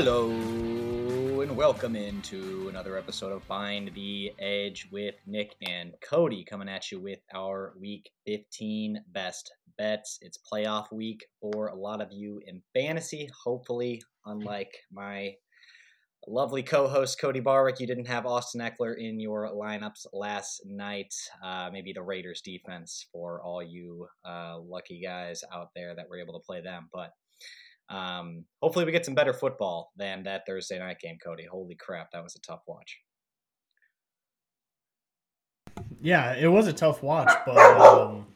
Hello and welcome into another episode of Find the Edge with Nick and Kody coming at you with our week 15 best bets. It's playoff week for a lot of you in fantasy. Hopefully, unlike my lovely co-host Kody Barwick, you didn't have Austin Ekeler in your lineups last night. Uh, maybe the Raiders defense for all you uh, lucky guys out there that were able to play them, but um, hopefully, we get some better football than that Thursday night game, Kody. Holy crap, that was a tough watch. Yeah, it was a tough watch, but um,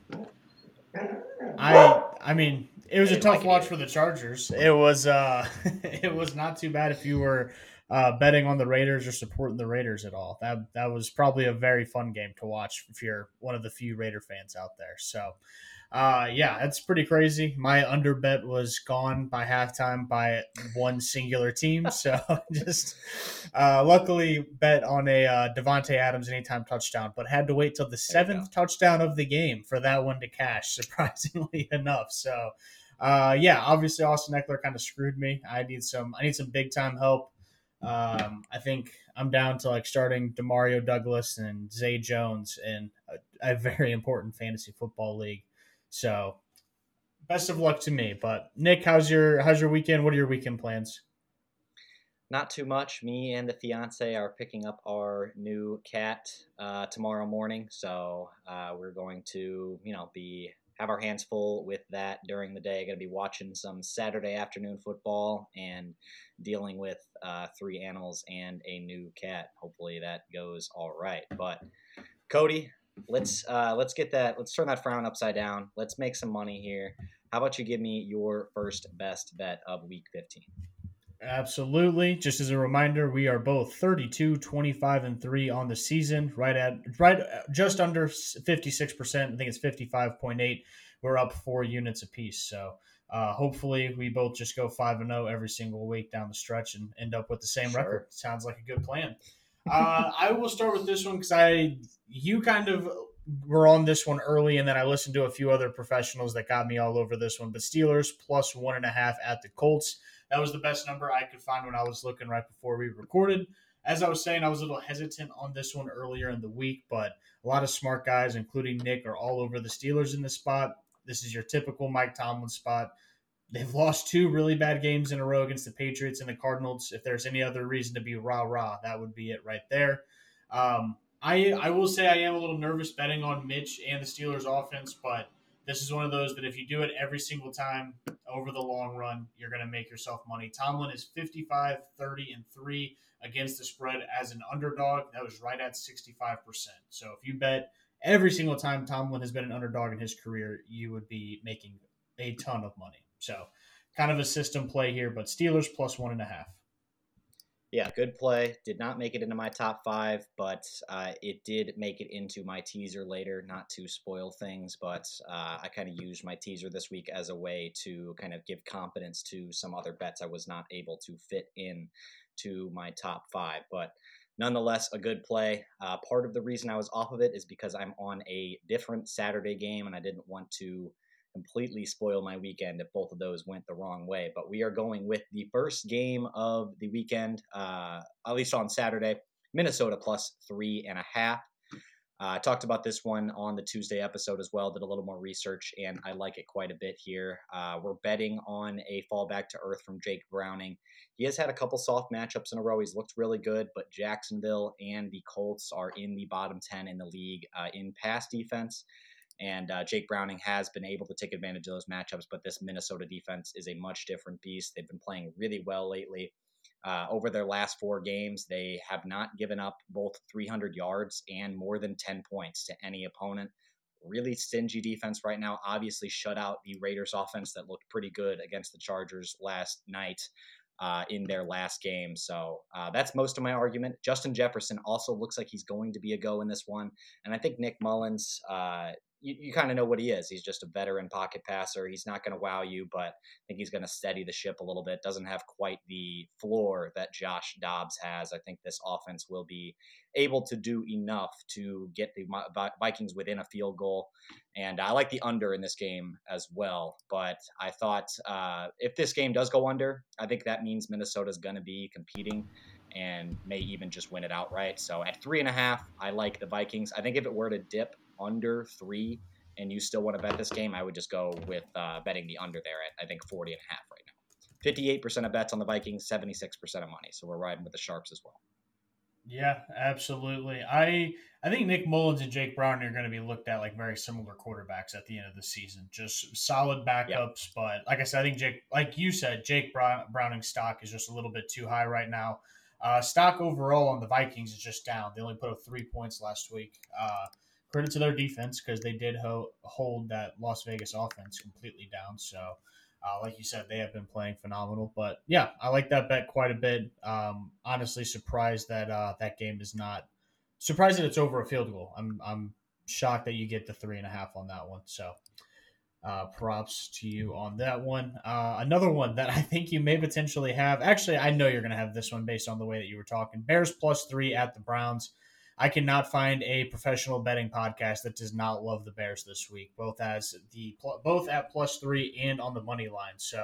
I I mean it was a tough like watch for the Chargers. It was uh it was not too bad if you were uh, betting on the Raiders or supporting the Raiders at all. That that was probably a very fun game to watch if you're one of the few Raider fans out there. So uh, yeah, that's pretty crazy. My under bet was gone by halftime by one singular team. So just uh, luckily bet on a uh, Davante Adams anytime touchdown, but had to wait till the seventh touchdown of the game for that one to cash. Surprisingly enough, so uh, yeah, obviously Austin Ekeler kind of screwed me. I need some I need some big time help. Um, I think I'm down to like starting Demario Douglas and Zay Jones in a, a very important fantasy football league. So best of luck to me. But Nick, how's your how's your weekend? What are your weekend plans? Not too much. Me and the fiance are picking up our new cat uh, tomorrow morning, so uh, we're going to, you know, be have our hands full with that during the day. Going to be watching some Saturday afternoon football and dealing with uh, three animals and a new cat. Hopefully that goes all right. But Kody, let's uh, let's get that. Let's turn that frown upside down. Let's make some money here. How about you give me your first best bet of week 15? Absolutely. Just as a reminder, we are both 32, 25, and 3 on the season, right at right just under 56%. I think it's 55.8. We're up four units apiece. So uh, hopefully we both just go 5 and 0 every single week down the stretch and end up with the same sure. record. Sounds like a good plan. Uh, I will start with this one because I you kind of were on this one early, and then I listened to a few other professionals that got me all over this one. But Steelers plus one and a half at the Colts. That was the best number I could find when I was looking right before we recorded. As I was saying, I was a little hesitant on this one earlier in the week, but a lot of smart guys, including Nick, are all over the Steelers in this spot. This is your typical Mike Tomlin spot. They've lost two really bad games in a row against the Patriots and the Cardinals. If there's any other reason to be rah rah, that would be it right there. Um, I I will say I am a little nervous betting on Mitch and the Steelers offense, but this is one of those that if you do it every single time over the long run, you're going to make yourself money. Tomlin is 55, 30, and 3 against the spread as an underdog. That was right at 65%. So if you bet every single time Tomlin has been an underdog in his career, you would be making a ton of money. So, kind of a system play here, but Steelers plus one and a half. Yeah, good play. Did not make it into my top five, but uh, it did make it into my teaser later. Not to spoil things, but uh, I kind of used my teaser this week as a way to kind of give confidence to some other bets I was not able to fit in to my top five. But nonetheless, a good play. Uh, part of the reason I was off of it is because I'm on a different Saturday game, and I didn't want to completely spoil my weekend if both of those went the wrong way. But we are going with the first game of the weekend, uh, at least on Saturday, Minnesota plus three and a half. Uh, I talked about this one on the Tuesday episode as well, did a little more research, and I like it quite a bit here. Uh, we're betting on a fall back to earth from Jake Browning. He has had a couple soft matchups in a row. He's looked really good, but Jacksonville and the Colts are in the bottom 10 in the league uh, in pass defense. And uh, Jake Browning has been able to take advantage of those matchups, but this Minnesota defense is a much different beast. They've been playing really well lately. Uh, over their last four games, they have not given up both 300 yards and more than 10 points to any opponent. Really stingy defense right now. Obviously, shut out the Raiders offense that looked pretty good against the Chargers last night uh, in their last game. So uh, that's most of my argument. Justin Jefferson also looks like he's going to be a go in this one. And I think Nick Mullens, uh, you, you kind of know what he is. He's just a veteran pocket passer. He's not going to wow you, but I think he's going to steady the ship a little bit. Doesn't have quite the floor that Josh Dobbs has. I think this offense will be able to do enough to get the Vikings within a field goal. And I like the under in this game as well. But I thought uh, if this game does go under, I think that means Minnesota's going to be competing and may even just win it outright. So at three and a half, I like the Vikings. I think if it were to dip under three and you still want to bet this game, I would just go with uh, betting the under there at I think 40 and a half right now. 58% of bets on the Vikings, 76% of money. So we're riding with the sharps as well. Yeah, absolutely. I I think Nick Mullens and Jake Brown are going to be looked at like very similar quarterbacks at the end of the season. Just solid backups, yep. but like I said, I think Jake, like you said, Jake Brown, Browning's stock is just a little bit too high right now. Uh, stock overall on the Vikings is just down. They only put up three points last week. Uh, credit to their defense because they did ho- hold that Las Vegas offense completely down. So, uh, like you said, they have been playing phenomenal. But yeah, I like that bet quite a bit. Um, honestly, surprised that uh, that game is not surprised that it's over a field goal. I'm I'm shocked that you get the three and a half on that one. So. Uh, props to you on that one. Uh, another one that I think you may potentially have. Actually, I know you're going to have this one based on the way that you were talking. Bears plus three at the Browns. I cannot find a professional betting podcast that does not love the Bears this week, both as the both at plus three and on the money line. So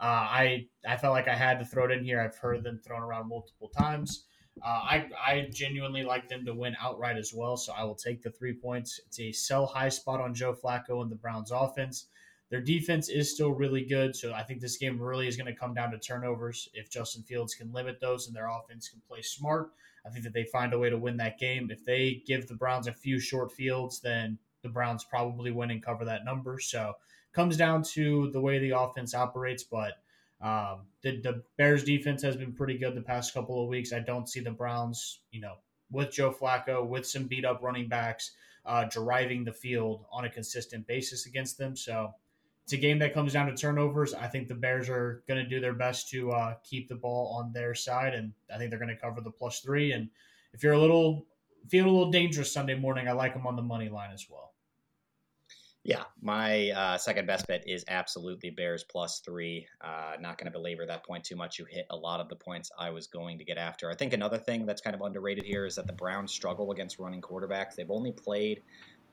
uh, I I felt like I had to throw it in here. I've heard them thrown around multiple times. Uh, I I genuinely like them to win outright as well, so I will take the three points. It's a sell high spot on Joe Flacco and the Browns offense. Their defense is still really good, so I think this game really is going to come down to turnovers. If Justin Fields can limit those and their offense can play smart, I think that they find a way to win that game. If they give the Browns a few short fields, then the Browns probably win and cover that number. So comes down to the way the offense operates, but um, the, the Bears defense has been pretty good the past couple of weeks. I don't see the Browns, you know, with Joe Flacco, with some beat up running backs, uh, driving the field on a consistent basis against them. So it's a game that comes down to turnovers. I think the Bears are going to do their best to uh, keep the ball on their side, and I think they're going to cover the plus three. And if you're a little feeling a little dangerous Sunday morning, I like them on the money line as well. Yeah, my uh, second best bet is absolutely Bears plus three. Uh, not going to belabor that point too much. You hit a lot of the points I was going to get after. I think another thing that's kind of underrated here is that the Browns struggle against running quarterbacks. They've only played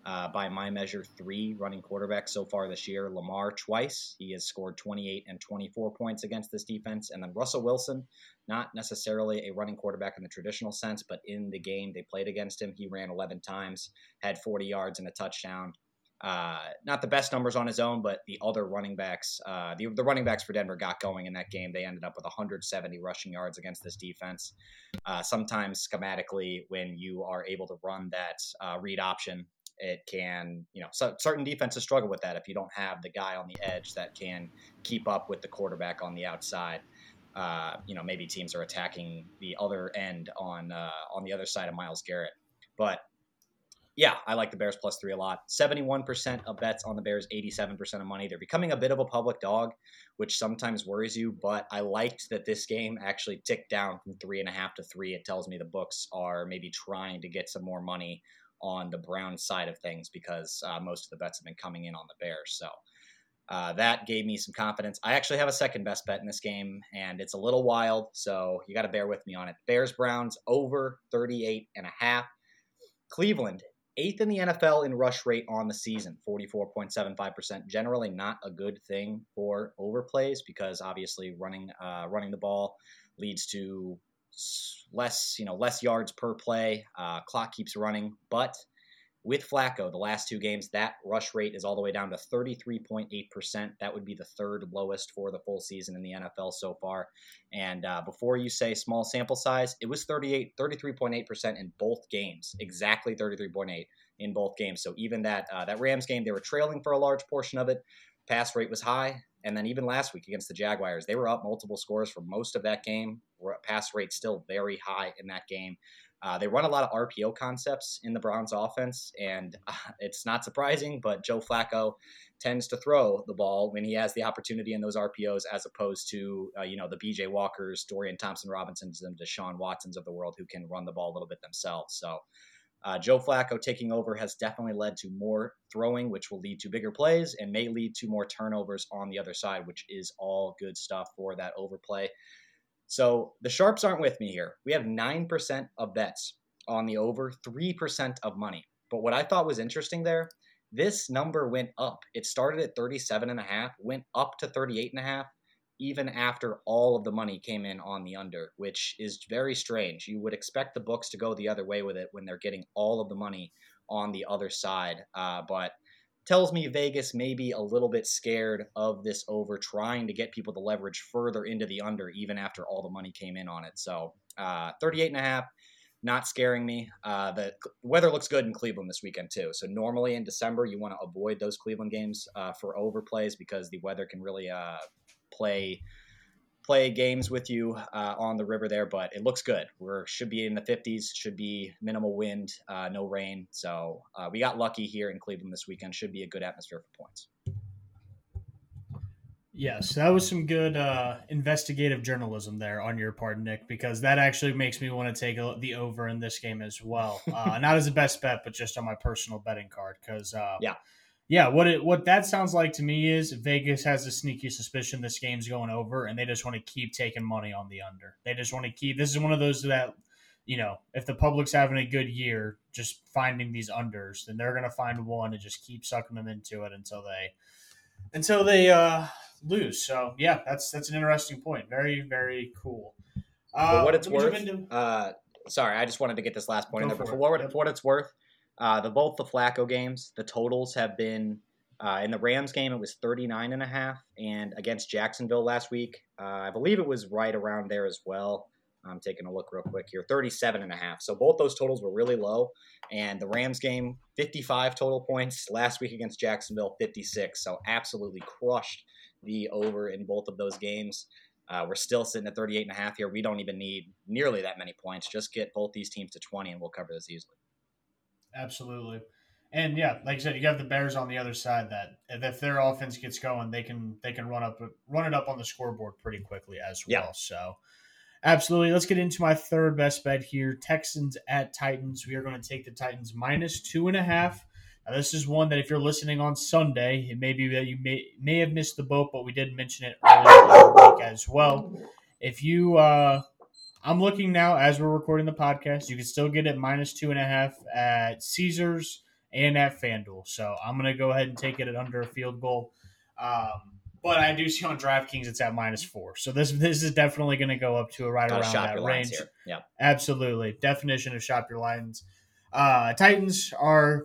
uh, by my measure, three running quarterbacks so far this year. Lamar twice. He has scored 28 and 24 points against this defense. And then Russell Wilson, not necessarily a running quarterback in the traditional sense, but in the game they played against him, he ran 11 times, had 40 yards and a touchdown. Uh, not the best numbers on his own, but the other running backs, uh, the, the running backs for Denver got going in that game. They ended up with 170 rushing yards against this defense. Uh, sometimes schematically, when you are able to run that uh, read option it can, you know, so certain defenses struggle with that if you don't have the guy on the edge that can keep up with the quarterback on the outside. Uh, you know, maybe teams are attacking the other end on uh, on the other side of Myles Garrett. But yeah, I like the Bears plus three a lot. Seventy-one percent of bets on the Bears, eighty-seven percent of money. They're becoming a bit of a public dog, which sometimes worries you. But I liked that this game actually ticked down from three and a half to three. It tells me the books are maybe trying to get some more money on the Brown side of things because uh, most of the bets have been coming in on the Bears. So uh, that gave me some confidence. I actually have a second best bet in this game, and it's a little wild, so you got to bear with me on it. Bears Browns over 38 and a half. Cleveland, eighth in the NFL in rush rate on the season, 44.75%. Generally not a good thing for overplays because obviously running uh, running the ball leads to less, you know, less yards per play. Uh, clock keeps running, but with Flacco, the last two games, that rush rate is all the way down to 33.8%. That would be the third lowest for the full season in the NFL so far. And uh, before you say small sample size, it was 38, 33.8% in both games, exactly 33.8 in both games. So even that uh, that Rams game, they were trailing for a large portion of it. Pass rate was high. And then even last week against the Jaguars, they were up multiple scores for most of that game. Pass rate still very high in that game. Uh, they run a lot of RPO concepts in the Browns offense, and uh, it's not surprising, but Joe Flacco tends to throw the ball when he has the opportunity in those RPOs as opposed to, uh, you know, the PJ Walkers, Dorian Thompson Robinsons, and Deshaun Watsons of the world who can run the ball a little bit themselves. So Uh, Joe Flacco taking over has definitely led to more throwing, which will lead to bigger plays and may lead to more turnovers on the other side, which is all good stuff for that overplay. So the sharps aren't with me here. We have 9% of bets on the over, 3% of money. But what I thought was interesting there, this number went up. It started at 37 and a half, went up to 38 and a half, even after all of the money came in on the under, which is very strange. You would expect the books to go the other way with it when they're getting all of the money on the other side. Uh, but tells me Vegas may be a little bit scared of this over, trying to get people to leverage further into the under, even after all the money came in on it. So uh, 38 and a half, not scaring me. Uh, the weather looks good in Cleveland this weekend too. So normally in December you want to avoid those Cleveland games uh, for overplays because the weather can really uh, play play games with you uh, on the river there, but it looks good. We should be in the 50s, should be minimal wind, uh, no rain. So uh, we got lucky here in Cleveland this weekend. Should be a good atmosphere for points. Yes, that was some good uh, investigative journalism there on your part, Nick, because that actually makes me want to take a, the over in this game as well. Uh, not as a best bet, but just on my personal betting card. Because uh, yeah, yeah, what it what that sounds like to me is Vegas has a sneaky suspicion this game's going over, and they just want to keep taking money on the under. They just want to keep. This is one of those that, you know, if the public's having a good year, just finding these unders, then they're gonna find one and just keep sucking them into it until they, until they uh, lose. So yeah, that's that's an interesting point. Very very cool. Uh, for what it's worth, into... uh, sorry, I just wanted to get this last point Go in there. But for what, for what it's worth uh, the both the Flacco games, the totals have been uh, in the Rams game it was 39 and a half and against Jacksonville last week, uh, I believe it was right around there as well. I'm taking a look real quick here 37 and a half. So both those totals were really low and the Rams game 55 total points last week against Jacksonville 56. So absolutely crushed the over in both of those games. Uh, we're still sitting at 38 and a half here. We don't even need nearly that many points. Just get both these teams to 20 and we'll cover this easily. Absolutely. And yeah, like I said, you have the Bears on the other side that if their offense gets going, they can they can run up run it up on the scoreboard pretty quickly as well. Yeah. So absolutely. Let's get into my third best bet here. Texans at Titans. We are going to take the Titans minus two and a half. Now, this is one that if you're listening on Sunday, it may be that you may may have missed the boat, but we did mention it earlier in the week as well. If you uh, I'm looking now as we're recording the podcast. You can still get it minus two and a half at Caesars and at FanDuel. So I'm going to go ahead and take it at under a field goal. Um, but I do see on DraftKings it's at minus four. So this this is definitely going to go up to a right around that range. Yeah, absolutely. Definition of shop your lines. Uh, Titans are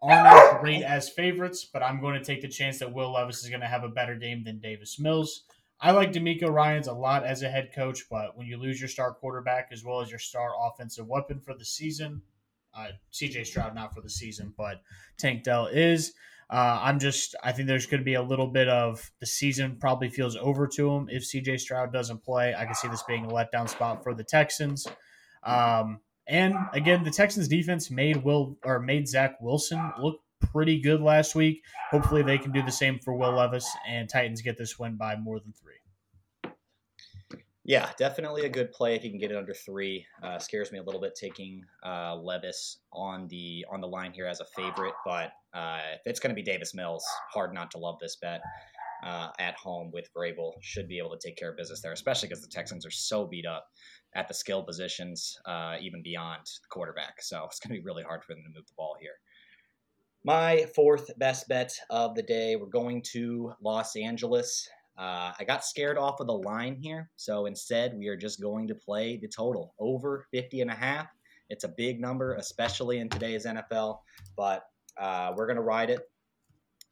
are not great as favorites, but I'm going to take the chance that Will Levis is going to have a better game than Davis Mills. I like DeMeco Ryans a lot as a head coach, but when you lose your star quarterback as well as your star offensive weapon for the season, uh, CJ Stroud not for the season, but Tank Dell is. Uh, I'm just, I think there's going to be a little bit of the season probably feels over to him if CJ Stroud doesn't play. I can see this being a letdown spot for the Texans. Um, and again, the Texans defense made Will or made Zach Wilson look pretty good last week. Hopefully, they can do the same for Will Levis and Titans get this win by more than three. Yeah, definitely a good play if you can get it under three. Uh, scares me a little bit taking uh, Levis on the on the line here as a favorite, but uh, it's going to be Davis Mills, hard not to love this bet. Uh, at home with Vrabel should be able to take care of business there, especially because the Texans are so beat up at the skill positions, uh, even beyond the quarterback. So it's going to be really hard for them to move the ball here. My fourth best bet of the day, we're going to Los Angeles. Uh, I got scared off of the line here, so instead we are just going to play the total over 50 and a half. It's a big number, especially in today's NFL, but uh, we're going to ride it.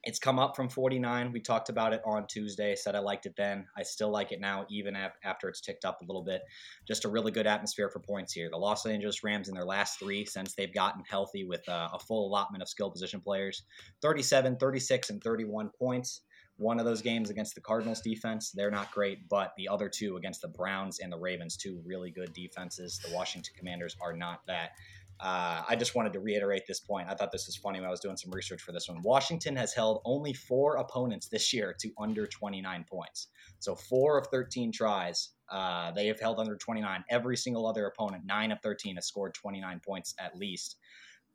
It's come up from 49. We talked about it on Tuesday. Said I liked it then. I still like it now, even after it's ticked up a little bit. Just a really good atmosphere for points here. The Los Angeles Rams in their last three since they've gotten healthy with uh, a full allotment of skill position players 37, 36, and 31 points. One of those games against the Cardinals defense, they're not great, but the other two against the Browns and the Ravens, two really good defenses. The Washington Commanders are not that. Uh, I just wanted to reiterate this point. I thought this was funny when I was doing some research for this one. Washington has held only four opponents this year to under 29 points. So four of 13 tries, uh, they have held under 29. Every single other opponent, nine of 13, has scored 29 points at least.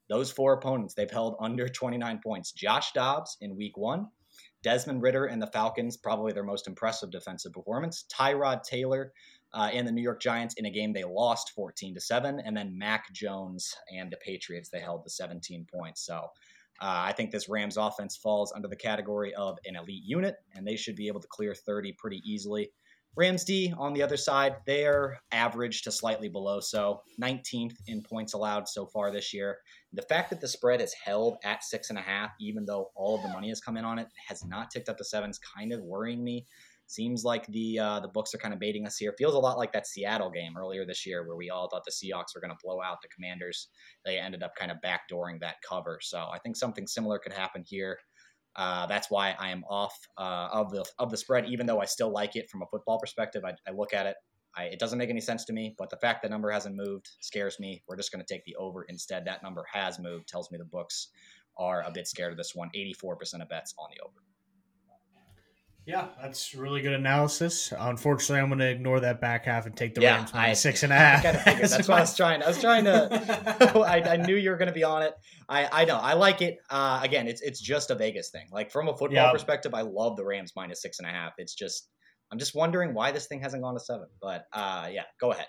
Those four opponents, they've held under 29 points. Josh Dobbs in week one, Desmond Ridder and the Falcons, probably their most impressive defensive performance. Tyrod Taylor uh, and the New York Giants in a game they lost 14 to 7. And then Mac Jones and the Patriots, they held the 17 points. So uh, I think this Rams offense falls under the category of an elite unit, and they should be able to clear 30 pretty easily. Rams D on the other side, they're average to slightly below, so 19th in points allowed so far this year. The fact that the spread is held at six and a half, even though all of the money has come in on it, has not ticked up to seven, is kind of worrying me. Seems like the uh, the books are kind of baiting us here. Feels a lot like that Seattle game earlier this year where we all thought the Seahawks were going to blow out the Commanders. They ended up kind of backdooring that cover. So I think something similar could happen here. Uh, that's why I am off uh, of the of the spread, even though I still like it from a football perspective. I, I look at it, I, it doesn't make any sense to me. But the fact the number hasn't moved scares me. We're just going to take the over instead. That number has moved, tells me the books are a bit scared of this one. Eighty four percent of bets on the over. Yeah, that's really good analysis. Unfortunately, I'm going to ignore that back half and take the yeah, Rams I, six and a half. I figured. That's what I was trying. I was trying to. I, I, knew you were going to be on it. I, I know. I like it. Uh, again, it's it's just a Vegas thing. Like from a football yep. perspective, I love the Rams minus six and a half. It's just I'm just wondering why this thing hasn't gone to seven. But uh, yeah, go ahead.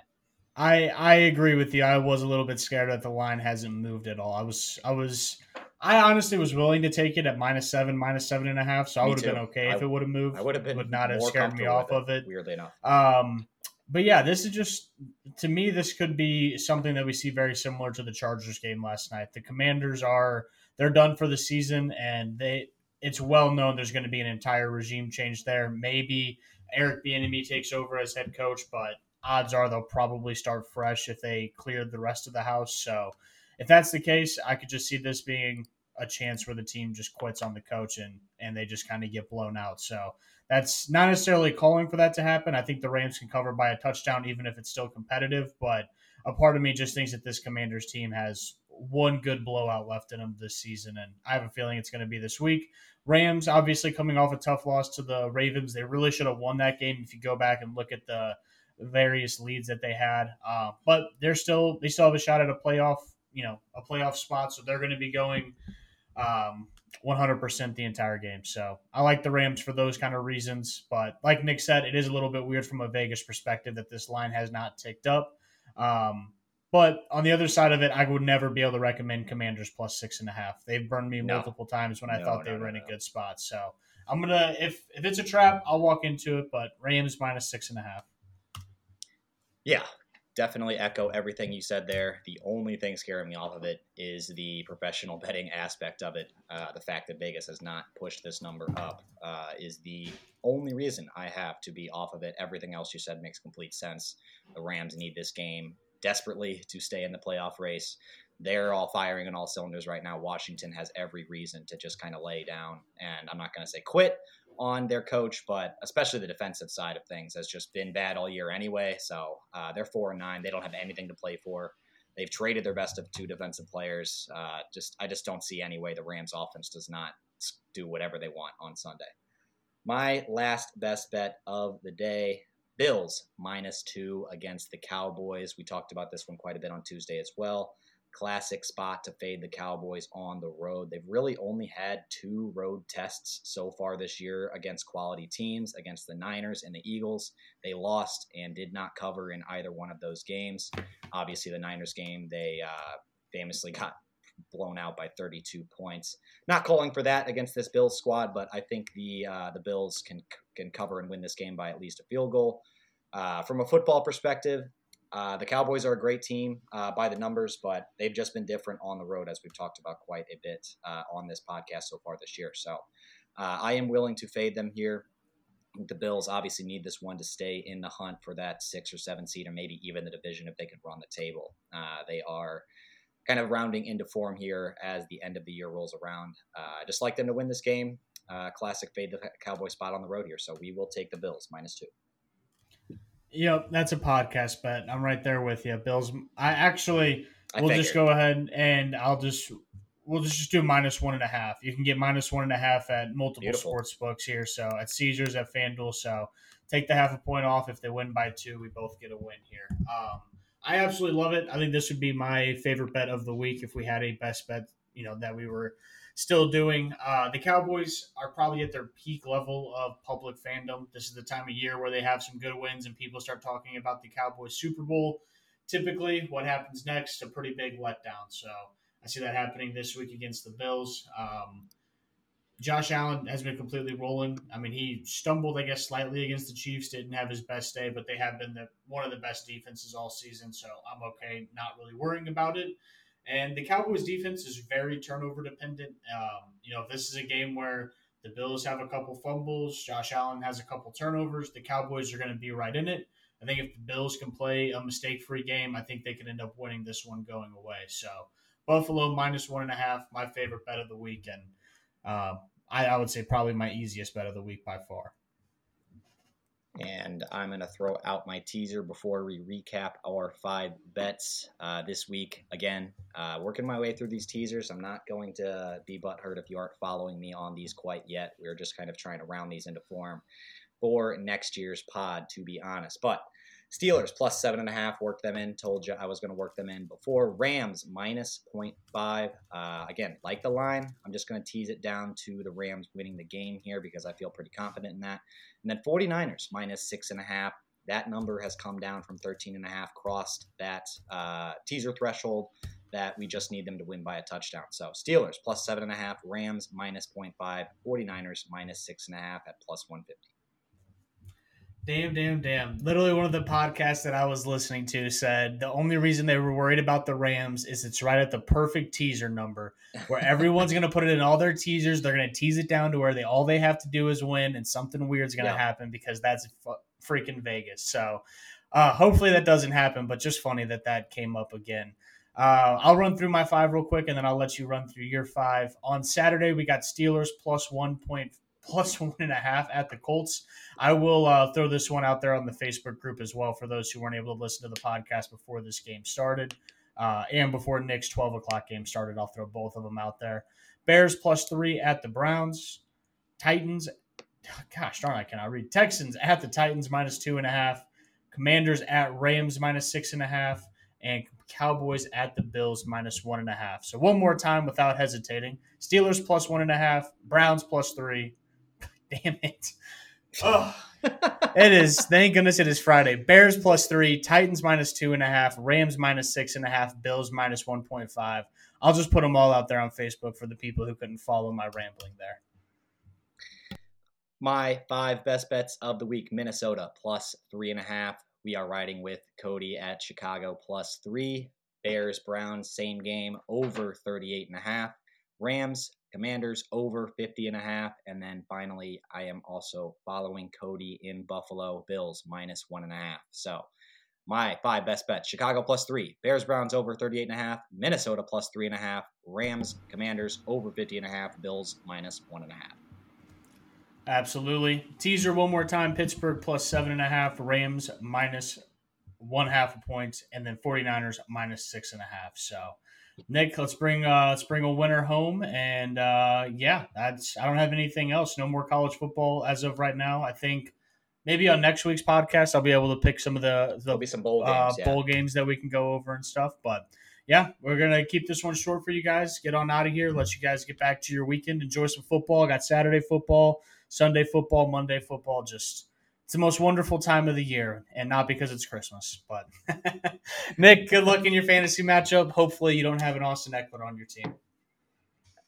I I agree with you. I was a little bit scared that the line hasn't moved at all. I was I was I honestly was willing to take it at minus seven, minus seven and a half. So me I would have been okay I, if it would have moved. I would have been, would not have scared me off of it. Weirdly enough. Um, but yeah, this is just to me. This could be something that we see very similar to the Chargers game last night. The Commanders are they're done for the season, and they it's well known there's going to be an entire regime change there. Maybe Eric Bieniemy takes over as head coach, but odds are they'll probably start fresh if they cleared the rest of the house. So if that's the case, I could just see this being a chance where the team just quits on the coach and and they just kind of get blown out. So that's not necessarily calling for that to happen. I think the Rams can cover by a touchdown even if it's still competitive, but a part of me just thinks that this Commanders team has one good blowout left in them this season and I have a feeling it's going to be this week. Rams obviously coming off a tough loss to the Ravens. They really should have won that game if you go back and look at the various leads that they had. Uh, but they're still they still have a shot at a playoff, you know, a playoff spot. So they're going to be going um, 100% the entire game. So I like the Rams for those kind of reasons. But like Nick said, it is a little bit weird from a Vegas perspective that this line has not ticked up. Um, but on the other side of it, I would never be able to recommend Commanders plus six and a half. They've burned me no. multiple times when I no, thought they no, were in a good spot. So I'm gonna if if it's a trap, I'll walk into it. But Rams minus six and a half. Yeah, definitely echo everything you said there. The only thing scaring me off of it is the professional betting aspect of it. Uh, the fact that Vegas has not pushed this number up uh, is the only reason I have to be off of it. Everything else you said makes complete sense. The Rams need this game desperately to stay in the playoff race. They're all firing on all cylinders right now. Washington has every reason to just kind of lay down. And I'm not going to say quit, on their coach, but especially the defensive side of things has just been bad all year anyway. So uh, they're four and nine. They don't have anything to play for. They've traded their best of two defensive players. Uh, just I just don't see any way the Rams offense does not do whatever they want on Sunday. My last best bet of the day: Bills minus two against the Cowboys. We talked about this one quite a bit on Tuesday as well classic spot to fade the Cowboys on the road. They've really only had two road tests so far this year against quality teams, against the Niners and the Eagles. They lost and did not cover in either one of those games. Obviously, the Niners game, they uh, famously got blown out by 32 points. Not calling for that against this Bills squad, but I think the uh, the Bills can can cover and win this game by at least a field goal. Uh, from a football perspective, uh, the Cowboys are a great team uh, by the numbers, but they've just been different on the road, as we've talked about quite a bit uh, on this podcast so far this year. So uh, I am willing to fade them here. The Bills obviously need this one to stay in the hunt for that six or seven seed, or maybe even the division if they can run the table. Uh, they are kind of rounding into form here as the end of the year rolls around. I just like them to win this game. classic fade the Cowboy spot on the road here, so we will take the Bills minus two. Yep, that's a podcast bet. I'm right there with you. Bills. I actually I we'll figured. just go ahead and I'll just we'll just do minus one and a half. You can get minus one and a half at multiple Beautiful. sports books here. So at Caesars, at FanDuel. So take the half a point off. If they win by two, we both get a win here. Um, I absolutely love it. I think this would be my favorite bet of the week if we had a best bet, you know, that we were still doing. Uh, the Cowboys are probably at their peak level of public fandom. This is the time of year where they have some good wins and people start talking about the Cowboys Super Bowl. Typically, what happens next? A pretty big letdown. So I see that happening this week against the Bills. Um, Josh Allen has been completely rolling. I mean, he stumbled, I guess, slightly against the Chiefs. Didn't have his best day, but they have been the one of the best defenses all season. So I'm okay, not really worrying about it. And the Cowboys' defense is very turnover dependent. Um, you know, this is a game where the Bills have a couple fumbles, Josh Allen has a couple turnovers, the Cowboys are going to be right in it. I think if the Bills can play a mistake-free game, I think they can end up winning this one going away. So Buffalo minus one and a half, my favorite bet of the week, and uh, I, I would say probably my easiest bet of the week by far. And I'm going to throw out my teaser before we recap our five bets uh, this week. Again, uh, working my way through these teasers. I'm not going to be butthurt if you aren't following me on these quite yet. We're just kind of trying to round these into form for next year's pod, to be honest. But Steelers plus seven and a half, work them in. Told you I was going to work them in before. Rams minus 0.5. Uh, again, like the line, I'm just going to tease it down to the Rams winning the game here because I feel pretty confident in that. And then 49ers minus six and a half. That number has come down from 13 and a half, crossed that uh, teaser threshold that we just need them to win by a touchdown. So Steelers plus seven and a half, Rams minus 0.5, 49ers minus six and a half at plus 150. Damn, damn, damn. Literally, one of the podcasts that I was listening to said the only reason they were worried about the Rams is it's right at the perfect teaser number where everyone's going to put it in all their teasers. They're going to tease it down to where they all they have to do is win, and something weird's going to Yeah. happen because that's f- freaking Vegas. So, uh, hopefully that doesn't happen. But just funny that that came up again. Uh, I'll run through my five real quick, and then I'll let you run through your five. On Saturday, we got Steelers plus one point plus one and a half at the Colts. I will uh, throw this one out there on the Facebook group as well for those who weren't able to listen to the podcast before this game started uh, and before Nick's 12 o'clock game started. I'll throw both of them out there. Bears plus three at the Browns. Titans, gosh darn, I cannot read. Texans at the Titans minus two and a half. Commanders at Rams minus six and a half. And Cowboys at the Bills minus one and a half. So one more time without hesitating. Steelers plus one and a half. Browns plus three. Damn it. Oh, it is. Thank goodness it is Friday. Bears plus three, Titans minus two and a half, Rams minus six and a half, Bills minus 1.5. I'll just put them all out there on Facebook for the people who couldn't follow my rambling there. My five best bets of the week Minnesota plus three and a half. We are riding with Kody at Chicago plus three. Bears, Browns, same game, over 38 and a half. Rams, Commanders, over 50 and a half. And then finally, I am also following Kody in Buffalo, Bills, minus one and a half. So my five best bets Chicago plus three, Bears, Browns, over 38 and a half, Minnesota plus three and a half, Rams, Commanders, over 50 and a half, Bills, minus one and a half. Absolutely. Teaser one more time Pittsburgh plus seven and a half, Rams minus one half a points point, and then 49ers minus six and a half. So, Nick, let's bring uh let's bring a winner home. And uh yeah, that's I don't have anything else. No more college football as of right now. I think maybe on next week's podcast I'll be able to pick some of the the There'll be some bowl uh, games. yeah. bowl games that we can go over and stuff. But yeah, we're gonna keep this one short for you guys. Get on out of here. Let you guys get back to your weekend. Enjoy some football. I Got Saturday football, Sunday football, Monday football. Just it's the most wonderful time of the year, and not because it's Christmas. But Nick, good luck in your fantasy matchup. Hopefully, you don't have an Austin Ekeler on your team.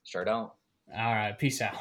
Sure don't. All right, peace out.